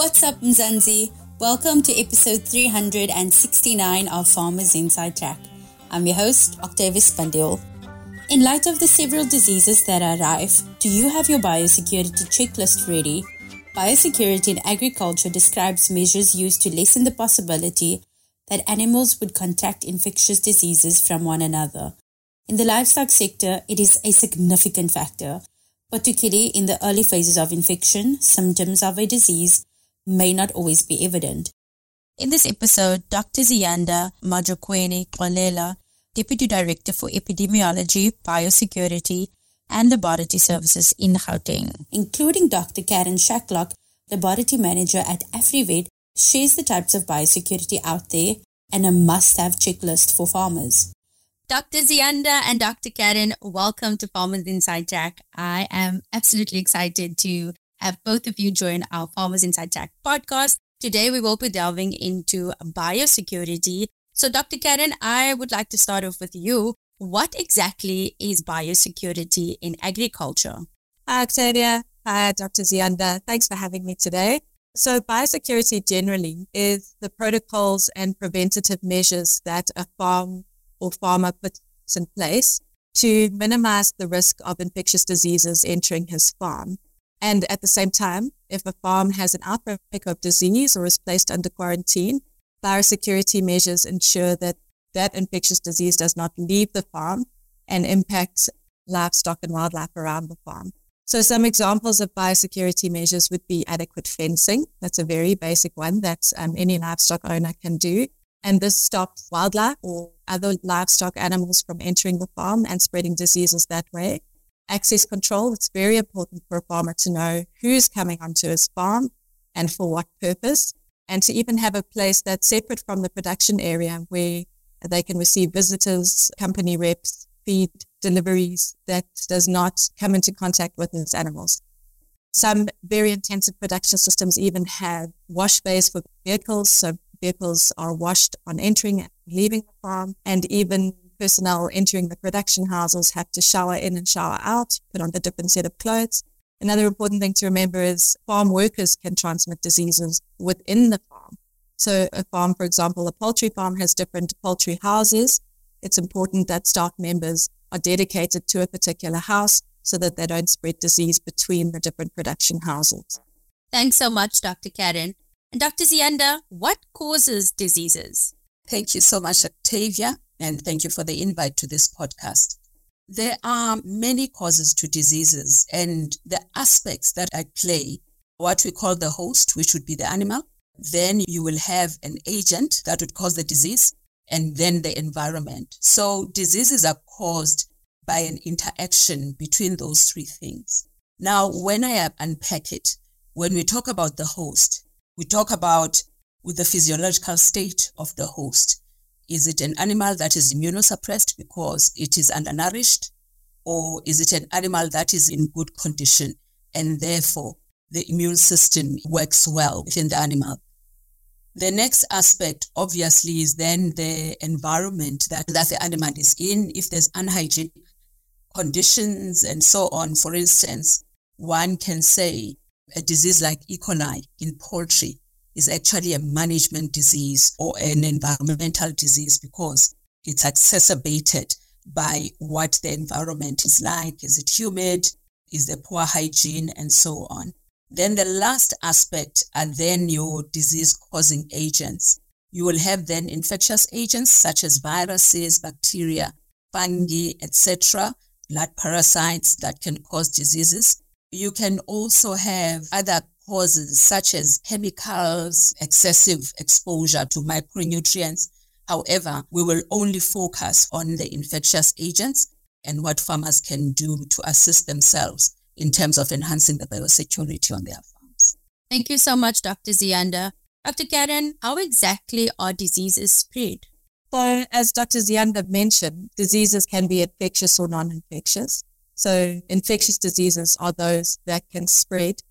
What's up, Mzansi? Welcome to episode 369 of Farmers Inside Track. I'm your host, Octavius Pandil. In light of the several diseases that are rife, do you have your biosecurity checklist ready? Biosecurity in agriculture describes measures used to lessen the possibility that animals would contract infectious diseases from one another. In the livestock sector, it is a significant factor, particularly in the early phases of infection, symptoms of a disease may not always be evident. In this episode, Dr. Ziyanda Majokweni Qwalela, Deputy Director for Epidemiology, Biosecurity, and Laboratory Services in Gauteng, including Dr. Caryn Shacklock, Laboratory Manager at AfriVet, shares the types of biosecurity out there and a must-have checklist for farmers. Dr. Ziyanda and Dr. Caryn, welcome to Farmers Inside Track. I am absolutely excited to have both of you join our Farmers Inside Track podcast. Today, we will be delving into biosecurity. So, Dr. Caryn, I would like to start off with you. What exactly is biosecurity in agriculture? Hi, Octavia. Hi, Dr. Ziyanda. Thanks for having me today. So, biosecurity generally is the protocols and preventative measures that a farm or farmer puts in place to minimize the risk of infectious diseases entering his farm. And at the same time, if a farm has an outbreak of disease or is placed under quarantine, biosecurity measures ensure that that infectious disease does not leave the farm and impact livestock and wildlife around the farm. So some examples of biosecurity measures would be adequate fencing. That's a very basic one that um, any livestock owner can do. And this stops wildlife or other livestock animals from entering the farm and spreading diseases that way access control. It's very important for a farmer to know who's coming onto his farm and for what purpose, and to even have a place that's separate from the production area where they can receive visitors, company reps, feed deliveries that does not come into contact with his animals. Some very intensive production systems even have wash bays for vehicles. So vehicles are washed on entering and leaving the farm and even personnel entering the production houses have to shower in and shower out, put on a different set of clothes. Another important thing to remember is farm workers can transmit diseases within the farm. So a farm, for example, a poultry farm has different poultry houses. It's important that staff members are dedicated to a particular house so that they don't spread disease between the different production houses. Thanks so much, Dr. Caryn. And Dr. Ziyanda, what causes diseases? Thank you so much, Octavia and thank you for the invite to this podcast. There are many causes to diseases and the aspects that I play, what we call the host, which would be the animal. Then you will have an agent that would cause the disease and then the environment. So diseases are caused by an interaction between those three things. Now, when I unpack it, when we talk about the host, we talk about with the physiological state of the host. Is it an animal that is immunosuppressed because it is undernourished? Or is it an animal that is in good condition and therefore the immune system works well within the animal? The next aspect, obviously, is then the environment that, that the animal is in. If there's unhygienic conditions and so on, for instance, one can say a disease like E. coli in poultry is actually a management disease or an environmental disease because it's exacerbated by what the environment is like. Is it humid? Is there poor hygiene and so on? Then the last aspect are then your disease causing agents. You will have then infectious agents such as viruses, bacteria, fungi, etc., blood parasites that can cause diseases. You can also have other causes such as chemicals, excessive exposure to micronutrients. However, we will only focus on the infectious agents and what farmers can do to assist themselves in terms of enhancing the biosecurity on their farms. Thank you so much, Dr. Ziyanda. Dr. Caryn, how exactly are diseases spread? So, as Dr. Ziyanda mentioned, diseases can be infectious or non-infectious. So, infectious diseases are those that can spread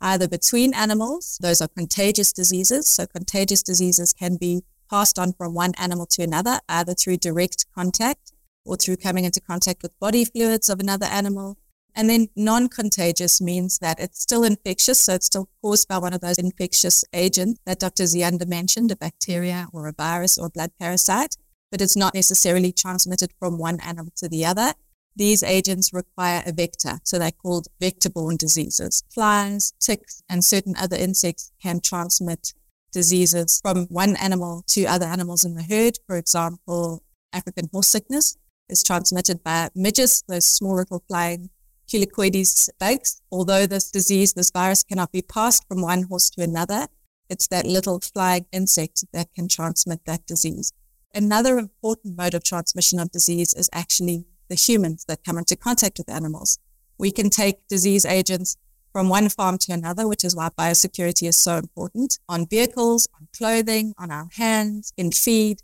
either between animals. Those are contagious diseases. So contagious diseases can be passed on from one animal to another, either through direct contact or through coming into contact with body fluids of another animal. And then non-contagious means that it's still infectious, so it's still caused by one of those infectious agents that Dr. Ziyanda mentioned, a bacteria or a virus or a blood parasite, but it's not necessarily transmitted from one animal to the other. These agents require a vector, so they're called vector-borne diseases. Flies, ticks, and certain other insects can transmit diseases from one animal to other animals in the herd. For example, African horse sickness is transmitted by midges, those small little flying Culicoides bugs. Although this disease, this virus cannot be passed from one horse to another, it's that little flying insect that can transmit that disease. Another important mode of transmission of disease is actually the humans that come into contact with animals. We can take disease agents from one farm to another, which is why biosecurity is so important on vehicles, on clothing, on our hands, in feed.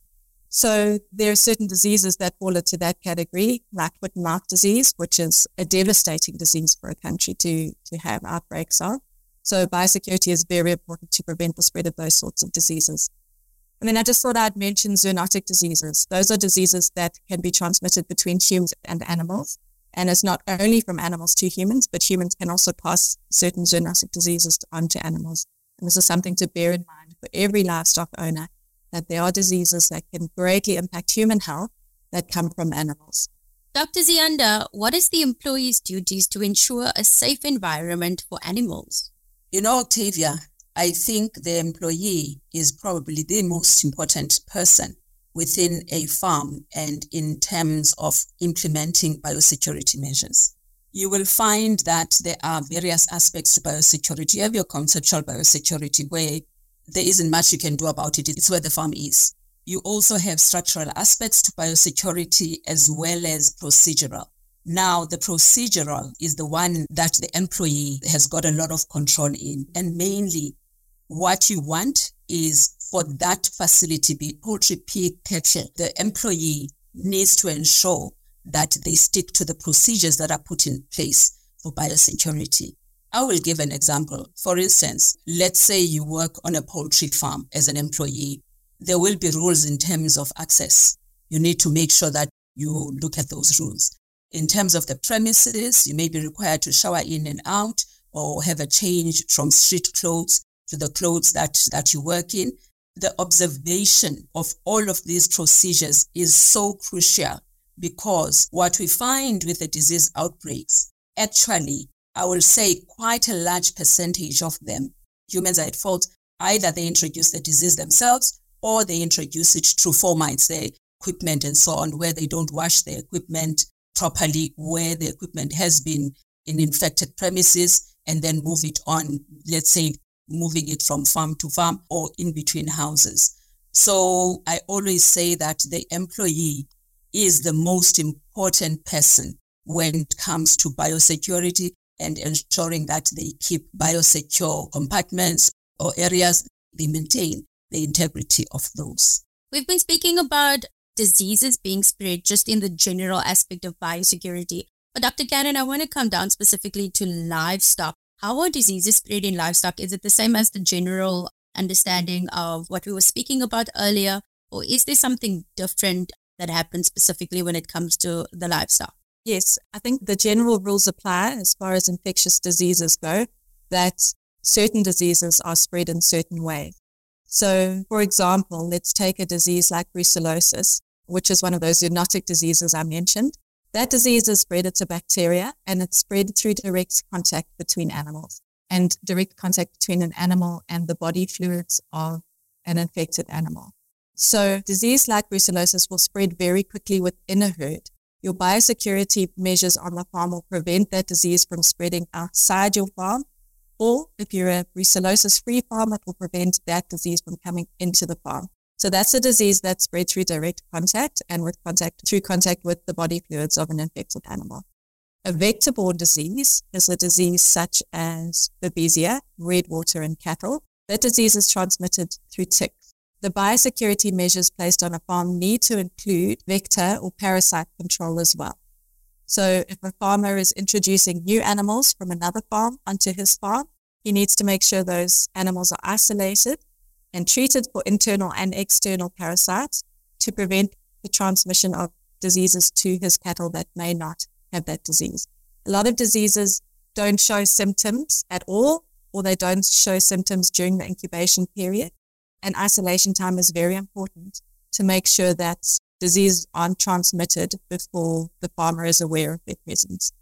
So there are certain diseases that fall into that category, like foot and mouth disease, which is a devastating disease for a country to, to have outbreaks of. So biosecurity is very important to prevent the spread of those sorts of diseases. And then I just thought I'd mention zoonotic diseases. Those are diseases that can be transmitted between humans and animals. And it's not only from animals to humans, but humans can also pass certain zoonotic diseases on to animals. And this is something to bear in mind for every livestock owner that there are diseases that can greatly impact human health that come from animals. Dr. Ziyanda, what is the employee's duties to ensure a safe environment for animals? You know, Octavia, I think the employee is probably the most important person within a farm and in terms of implementing biosecurity measures. You will find that there are various aspects to biosecurity. You have your conceptual biosecurity where there isn't much you can do about it. It's where the farm is. You also have structural aspects to biosecurity as well as procedural. Now, the procedural is the one that the employee has got a lot of control in, and mainly what you want is for that facility, be poultry, pig, cattle, the employee needs to ensure that they stick to the procedures that are put in place for biosecurity. I will give an example. For instance, let's say you work on a poultry farm as an employee. There will be rules in terms of access. You need to make sure that you look at those rules. In terms of the premises, you may be required to shower in and out or have a change from street clothes to the clothes that, that you work in. The observation of all of these procedures is so crucial because what we find with the disease outbreaks, actually, I will say quite a large percentage of them, humans are at fault. Either they introduce the disease themselves or they introduce it through fomites, their equipment and so on, where they don't wash their equipment properly, where the equipment has been in infected premises and then move it on, let's say moving it from farm to farm or in between houses. So I always say that the employee is the most important person when it comes to biosecurity and ensuring that they keep biosecure compartments or areas, they maintain the integrity of those. We've been speaking about diseases being spread just in the general aspect of biosecurity. But Dr. Caryn, I want to come down specifically to livestock how are diseases spread in livestock? Is it the same as the general understanding of what we were speaking about earlier? Or is there something different that happens specifically when it comes to the livestock? Yes, I think the general rules apply as far as infectious diseases go, that certain diseases are spread in certain ways. So, for example, let's take a disease like brucellosis, which is one of those zoonotic diseases I mentioned. That disease is spread, it's a bacteria, and it's spread through direct contact between animals and direct contact between an animal and the body fluids of an infected animal. So disease like brucellosis will spread very quickly within a herd. Your biosecurity measures on the farm will prevent that disease from spreading outside your farm. Or if you're a brucellosis free farm, it will prevent that disease from coming into the farm. So that's a disease that spreads through direct contact and with contact through contact with the body fluids of an infected animal. A vector-borne disease is a disease such as babesia, red water in cattle. That disease is transmitted through ticks. The biosecurity measures placed on a farm need to include vector or parasite control as well. So if a farmer is introducing new animals from another farm onto his farm, he needs to make sure those animals are isolated and treated for internal and external parasites to prevent the transmission of diseases to his cattle that may not have that disease. A lot of diseases don't show symptoms at all, or they don't show symptoms during the incubation period. And isolation time is very important to make sure that diseases aren't transmitted before the farmer is aware of their presence.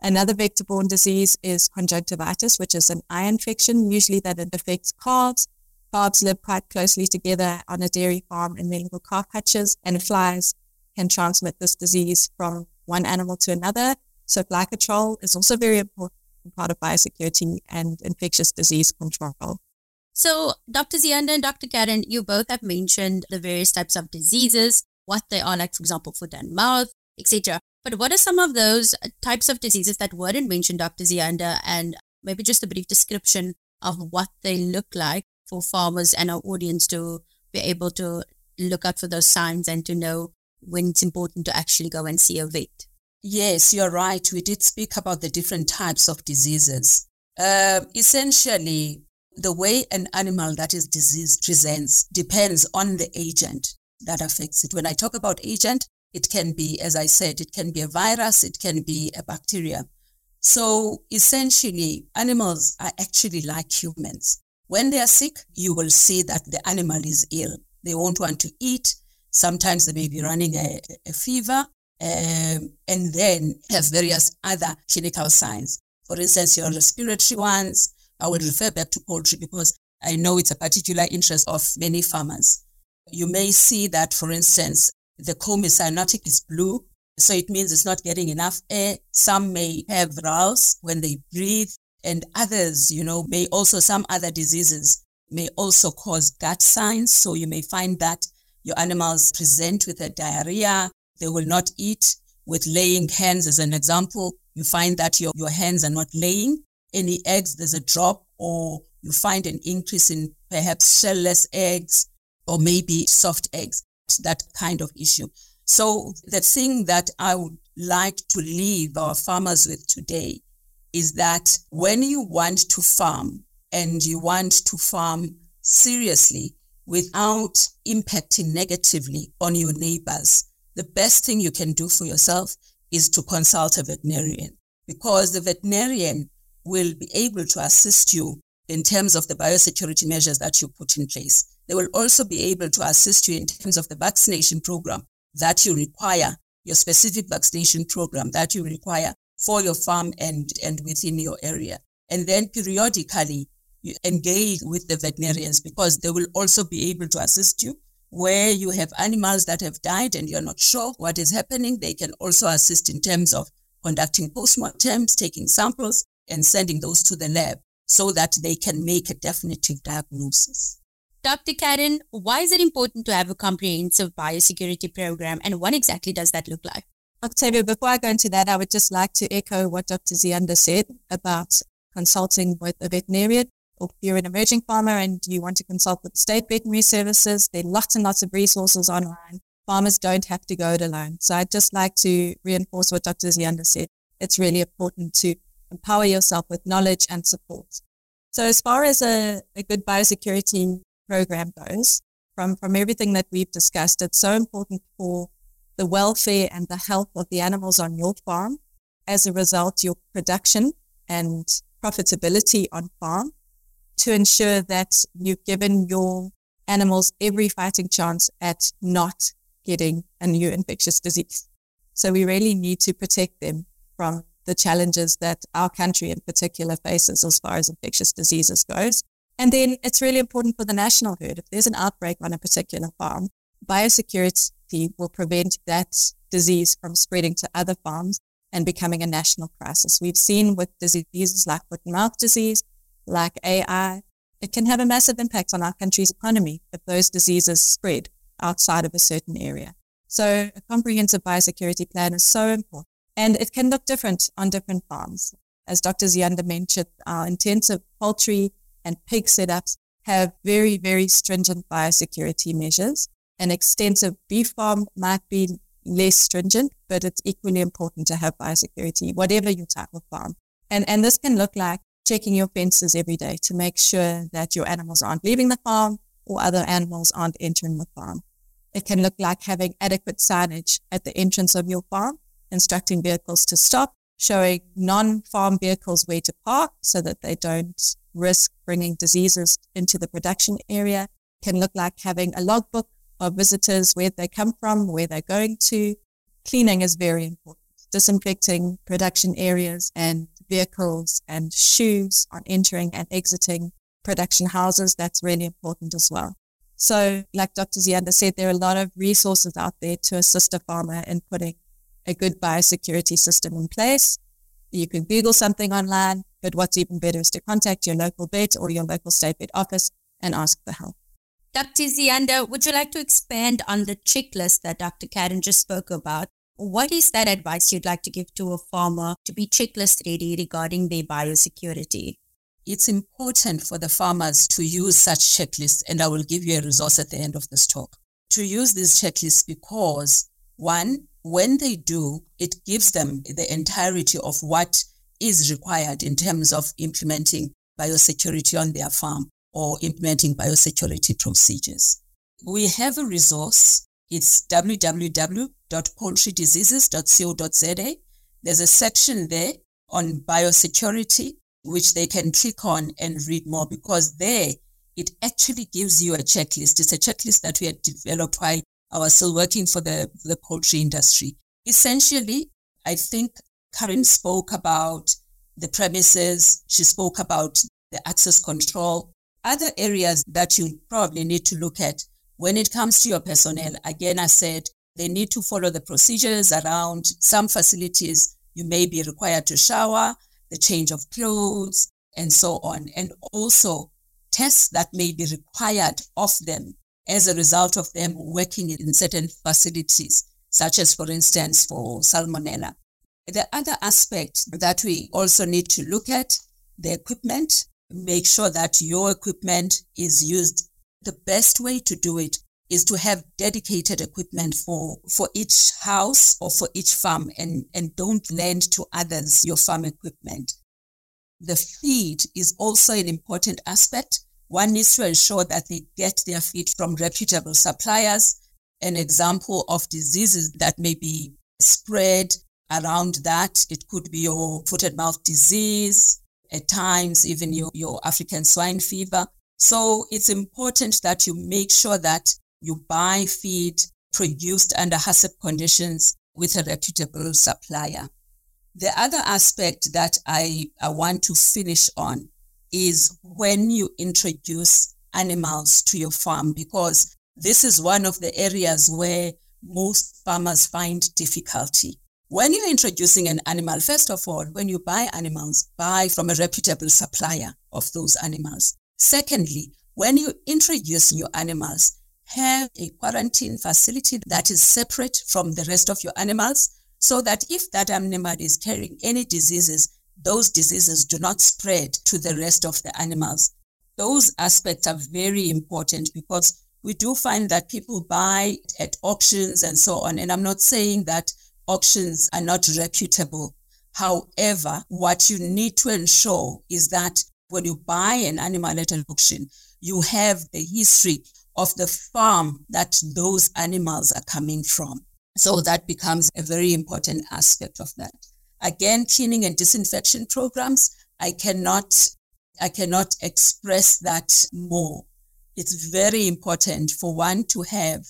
Another vector-borne disease is conjunctivitis, which is an eye infection, usually that affects calves. Calves live quite closely together on a dairy farm in little calf hutches, and flies can transmit this disease from one animal to another. So fly control is also very important part of biosecurity and infectious disease control. So, Dr. Ziyanda and Dr. Caryn, you both have mentioned the various types of diseases, what they are, like, for example, foot and mouth, etc. But what are some of those types of diseases that weren't mentioned, Dr. Ziyanda, and maybe just a brief description of what they look like for farmers and our audience to be able to look out for those signs and to know when it's important to actually go and see a vet? Yes, you're right. We did speak about the different types of diseases. Uh, essentially, the way an animal that is diseased presents depends on the agent that affects it. When I talk about agent, it can be, as I said, it can be a virus, it can be a bacteria. So essentially, animals are actually like humans. When they are sick, you will see that the animal is ill. They won't want to eat. Sometimes they may be running a, a fever um, and then have various other clinical signs. For instance, your respiratory ones, I will refer back to poultry because I know it's a particular interest of many farmers. You may see that, for instance, the comb is cyanotic is blue, so it means it's not getting enough air. Some may have rales when they breathe, and others, you know, may also, some other diseases may also cause gut signs. So you may find that your animals present with a diarrhea, they will not eat with laying hens as an example. You find that your, your hens are not laying any eggs. There's a drop or you find an increase in perhaps shellless eggs or maybe soft eggs, that kind of issue. So the thing that I would like to leave our farmers with today is that when you want to farm and you want to farm seriously without impacting negatively on your neighbors, the best thing you can do for yourself is to consult a veterinarian because the veterinarian will be able to assist you in terms of the biosecurity measures that you put in place. They will also be able to assist you in terms of the vaccination program that you require, your specific vaccination program that you require for your farm and, and within your area. And then periodically you engage with the veterinarians because they will also be able to assist you where you have animals that have died and you're not sure what is happening, they can also assist in terms of conducting postmortems, taking samples, and sending those to the lab so that they can make a definitive diagnosis. Dr. Caryn, why is it important to have a comprehensive biosecurity program and what exactly does that look like? Octavia, before I go into that, I would just like to echo what Dr. Ziyanda said about consulting with a veterinarian or if you're an emerging farmer and you want to consult with state veterinary services, there are lots and lots of resources online. Farmers don't have to go it alone. So I'd just like to reinforce what Dr. Ziyanda said. It's really important to empower yourself with knowledge and support. So as far as a, a good biosecurity program goes, from, from everything that we've discussed, it's so important for the welfare and the health of the animals on your farm. As a result, your production and profitability on farm to ensure that you've given your animals every fighting chance at not getting a new infectious disease. So we really need to protect them from the challenges that our country in particular faces as far as infectious diseases goes. And then it's really important for the national herd. If there's an outbreak on a particular farm, biosecurity will prevent that disease from spreading to other farms and becoming a national crisis. We've seen with diseases like foot and mouth disease, like AI, it can have a massive impact on our country's economy if those diseases spread outside of a certain area. So a comprehensive biosecurity plan is so important and it can look different on different farms. As Dr. Ziyanda mentioned, our intensive poultry and pig setups have very, very stringent biosecurity measures. An extensive beef farm might be less stringent, but it's equally important to have biosecurity, whatever your type of farm. And, and this can look like checking your fences every day to make sure that your animals aren't leaving the farm or other animals aren't entering the farm. It can look like having adequate signage at the entrance of your farm, instructing vehicles to stop showing non-farm vehicles where to park so that they don't risk bringing diseases into the production area. Can look like having a logbook of visitors, where they come from, where they're going to. Cleaning is very important. Disinfecting production areas and vehicles and shoes on entering and exiting production houses. That's really important as well. So like Dr. Ziyanda said, there are a lot of resources out there to assist a farmer in putting a good biosecurity system in place. You can Google something online, but what's even better is to contact your local vet or your local state vet office and ask for help. Dr. Ziyanda, would you like to expand on the checklist that Dr. Caryn just spoke about? What is that advice you'd like to give to a farmer to be checklist ready regarding their biosecurity? It's important for the farmers to use such checklists, and I will give you a resource at the end of this talk. To use these checklists because, one, when they do, it gives them the entirety of what is required in terms of implementing biosecurity on their farm or implementing biosecurity procedures. We have a resource. It's www.poultrydiseases.co.za. There's a section there on biosecurity, which they can click on and read more because there it actually gives you a checklist. It's a checklist that we had developed while I was still working for the, the poultry industry. Essentially, I think Caryn spoke about the premises. She spoke about the access control other areas that you probably need to look at when it comes to your personnel, again, I said they need to follow the procedures around some facilities. You may be required to shower, the change of clothes, and so on. And also tests that may be required of them as a result of them working in certain facilities, such as, for instance, for salmonella. The other aspect that we also need to look at the equipment make sure that your equipment is used. The best way to do it is to have dedicated equipment for, for each house or for each farm and, and don't lend to others your farm equipment. The feed is also an important aspect. One needs to ensure that they get their feed from reputable suppliers. An example of diseases that may be spread around that, it could be your foot and mouth disease, at times even your, your African swine fever. So it's important that you make sure that you buy feed produced under HACCP conditions with a reputable supplier. The other aspect that I, I want to finish on is when you introduce animals to your farm, because this is one of the areas where most farmers find difficulty. When you're introducing an animal, first of all, when you buy animals, buy from a reputable supplier of those animals. Secondly, when you introduce new animals, have a quarantine facility that is separate from the rest of your animals so that if that animal is carrying any diseases, those diseases do not spread to the rest of the animals. Those aspects are very important because we do find that people buy at auctions and so on. And I'm not saying that auctions are not reputable. However, what you need to ensure is that when you buy an animal at an auction, you have the history of the farm that those animals are coming from. So that becomes a very important aspect of that. Again, cleaning and disinfection programs, I cannot, I cannot express that more. It's very important for one to have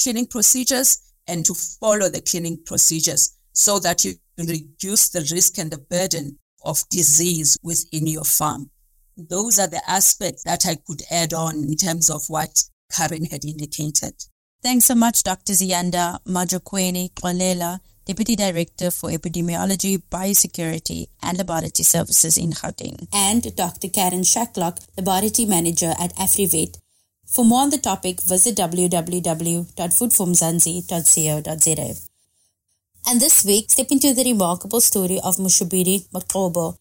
cleaning procedures and to follow the cleaning procedures so that you reduce the risk and the burden of disease within your farm. Those are the aspects that I could add on in terms of what Caryn had indicated. Thanks so much, Dr. Ziyanda Majokweni Qwalela, Deputy Director for Epidemiology, Biosecurity and Laboratory Services in Gauteng, and Dr. Caryn Shacklock, Laboratory Manager at AfriVet, for more on the topic, visit www.foodformzansi.co.za. And this week, step into the remarkable story of Mushubiri Makobo,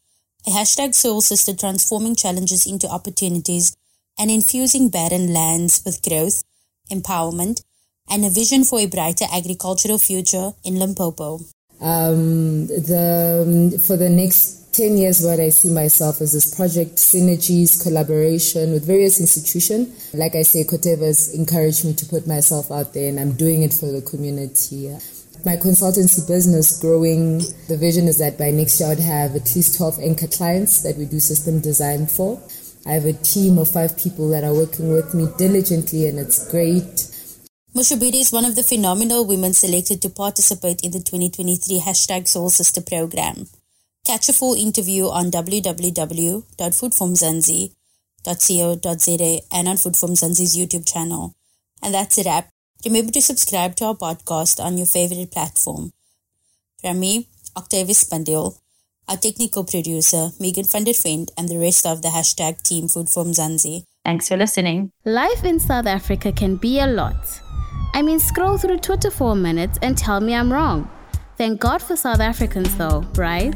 a hashtag soul sister transforming challenges into opportunities and infusing barren lands with growth, empowerment, and a vision for a brighter agricultural future in Limpopo. Um, the for the next 10 years what I see myself as this project synergies, collaboration with various institutions. Like I say, Corteva has encouraged me to put myself out there and I'm doing it for the community. my consultancy business growing, the vision is that by next year I'd have at least 12 anchor clients that we do system design for. I have a team of five people that are working with me diligently and it's great. Mushubiri is one of the phenomenal women selected to participate in the 2023 hashtag Soul Sister program. Catch a full interview on www.foodformzansi.co.za and on Food For Mzansi's YouTube channel. And that's a wrap. Remember to subscribe to our podcast on your favorite platform. From me, Octavius Spandil, our technical producer, Megan van der Vent, and the rest of the hashtag Team Food for Mzansi. Thanks for listening. Life in South Africa can be a lot. I mean, scroll through Twitter for a minute and tell me I'm wrong. Thank God for South Africans, though, right?